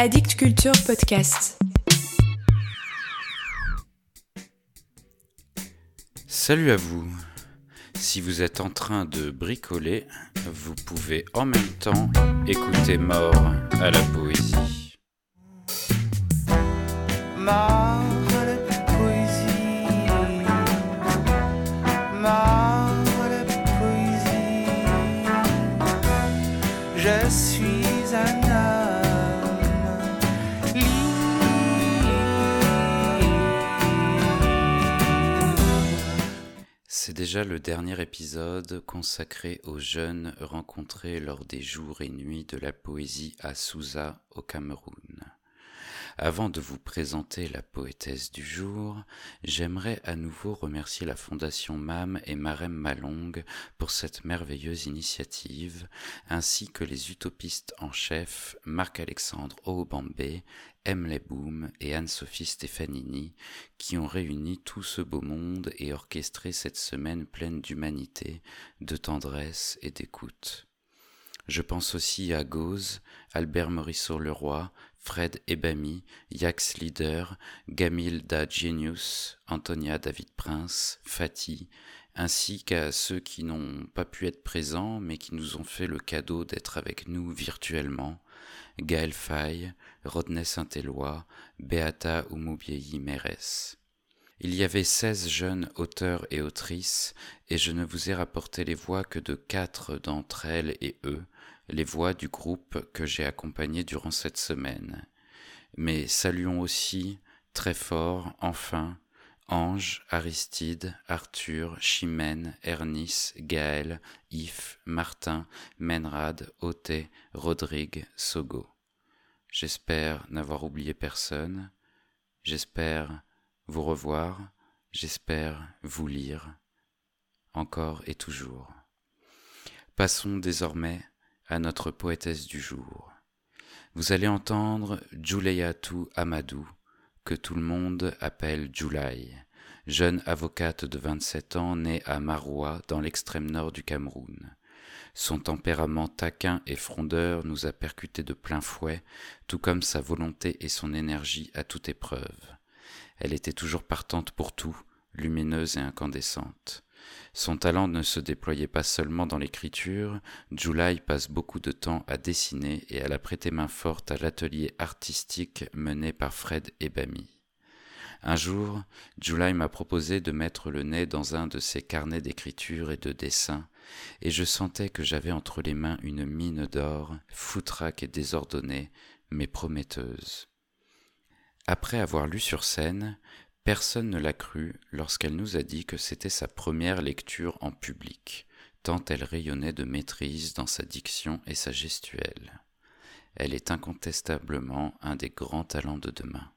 Addict Culture Podcast. Salut à vous. Si vous êtes en train de bricoler, vous pouvez en même temps écouter Mort à la poésie. Mort C'est déjà le dernier épisode consacré aux jeunes rencontrés lors des jours et nuits de la poésie à Sousa au Cameroun. Avant de vous présenter la poétesse du jour, j'aimerais à nouveau remercier la Fondation MAM et Marem Malong pour cette merveilleuse initiative, ainsi que les utopistes en chef Marc-Alexandre Oobambé, Emily Boom et Anne-Sophie Stefanini, qui ont réuni tout ce beau monde et orchestré cette semaine pleine d'humanité, de tendresse et d'écoute. Je pense aussi à Gauze, Albert Morisseau-Leroy, Fred Ebami, Yax Leader, Gamil Da Genius, Antonia David Prince, Fatih, ainsi qu'à ceux qui n'ont pas pu être présents mais qui nous ont fait le cadeau d'être avec nous virtuellement, Gaël Faye, Rodney Saint-Éloi, Beata Oumoubiei Mérès. Il y avait seize jeunes auteurs et autrices, et je ne vous ai rapporté les voix que de quatre d'entre elles et eux, les voix du groupe que j'ai accompagné durant cette semaine. Mais saluons aussi, très fort, enfin, Ange, Aristide, Arthur, Chimène, Ernis, Gaël, Yves, Martin, Menrad, Othé, Rodrigue, Sogo. J'espère n'avoir oublié personne. J'espère vous revoir. J'espère vous lire. Encore et toujours. Passons désormais à notre poétesse du jour. Vous allez entendre Julayatu Amadou, que tout le monde appelle Julai, jeune avocate de 27 ans née à Maroua dans l'extrême nord du Cameroun. Son tempérament taquin et frondeur nous a percutés de plein fouet, tout comme sa volonté et son énergie à toute épreuve. Elle était toujours partante pour tout, lumineuse et incandescente. Son talent ne se déployait pas seulement dans l'écriture, July passe beaucoup de temps à dessiner et elle a prêté main forte à l'atelier artistique mené par Fred Ebami. Un jour, July m'a proposé de mettre le nez dans un de ses carnets d'écriture et de dessin, et je sentais que j'avais entre les mains une mine d'or, foutraque et désordonnée, mais prometteuse. Après avoir lu sur scène, Personne ne l'a cru lorsqu'elle nous a dit que c'était sa première lecture en public, tant elle rayonnait de maîtrise dans sa diction et sa gestuelle. Elle est incontestablement un des grands talents de demain.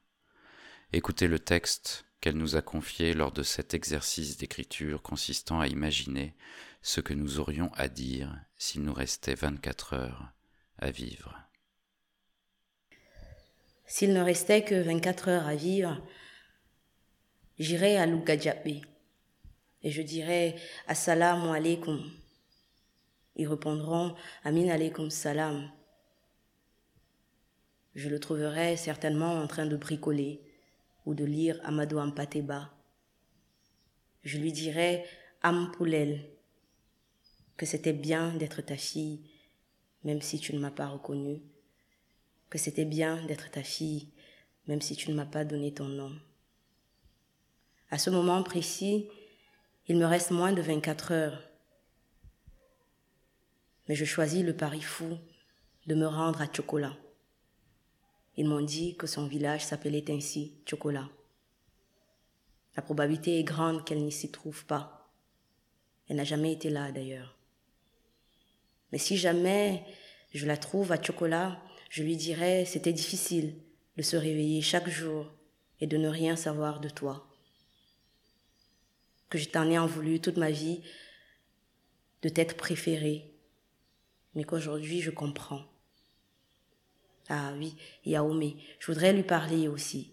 Écoutez le texte qu'elle nous a confié lors de cet exercice d'écriture consistant à imaginer ce que nous aurions à dire s'il nous restait 24 heures à vivre. S'il ne restait que 24 heures à vivre, j'irai à Lougadjabé et je dirai Assalamu alaikum. Ils répondront Amin alaikum salam. Je le trouverai certainement en train de bricoler ou de lire Amadou Ampateba. Je lui dirai Ampoulel que c'était bien d'être ta fille, même si tu ne m'as pas reconnue, que c'était bien d'être ta fille, même si tu ne m'as pas donné ton nom. À ce moment précis, il me reste moins de 24 heures. Mais je choisis le pari fou de me rendre à Chocolat. Ils m'ont dit que son village s'appelait ainsi, Chocolat. La probabilité est grande qu'elle n'y s'y trouve pas. Elle n'a jamais été là d'ailleurs. Mais si jamais je la trouve à Chocolat, je lui dirai c'était difficile de se réveiller chaque jour et de ne rien savoir de toi que je t'en ai en voulu toute ma vie de t'être préférée, mais qu'aujourd'hui je comprends. Ah oui, Yaoumé, je voudrais lui parler aussi,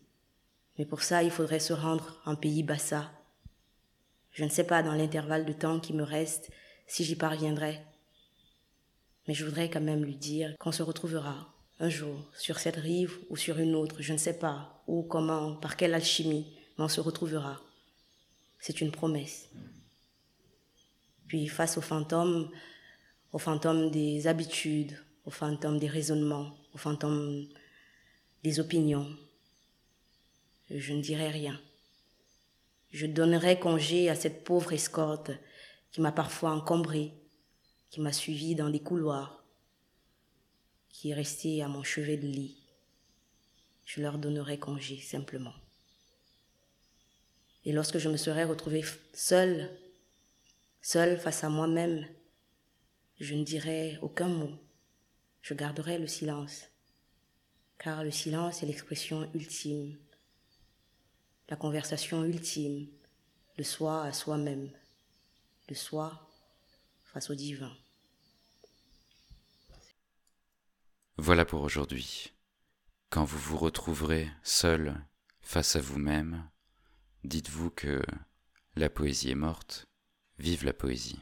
mais pour ça il faudrait se rendre en pays Bassa. Je ne sais pas dans l'intervalle de temps qui me reste si j'y parviendrai, mais je voudrais quand même lui dire qu'on se retrouvera un jour, sur cette rive ou sur une autre, je ne sais pas, où, comment, par quelle alchimie, mais on se retrouvera. C'est une promesse. Puis face aux fantômes, aux fantômes des habitudes, aux fantômes des raisonnements, aux fantômes des opinions, je ne dirai rien. Je donnerai congé à cette pauvre escorte qui m'a parfois encombré, qui m'a suivi dans les couloirs, qui est restée à mon chevet de lit. Je leur donnerai congé simplement. Et lorsque je me serai retrouvée seule, seule face à moi-même, je ne dirai aucun mot. Je garderai le silence, car le silence est l'expression ultime, la conversation ultime, le soi à soi-même, le soi face au divin. Voilà pour aujourd'hui. Quand vous vous retrouverez seul face à vous-même, Dites-vous que la poésie est morte, vive la poésie.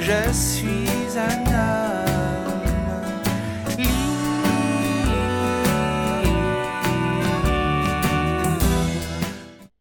Je suis un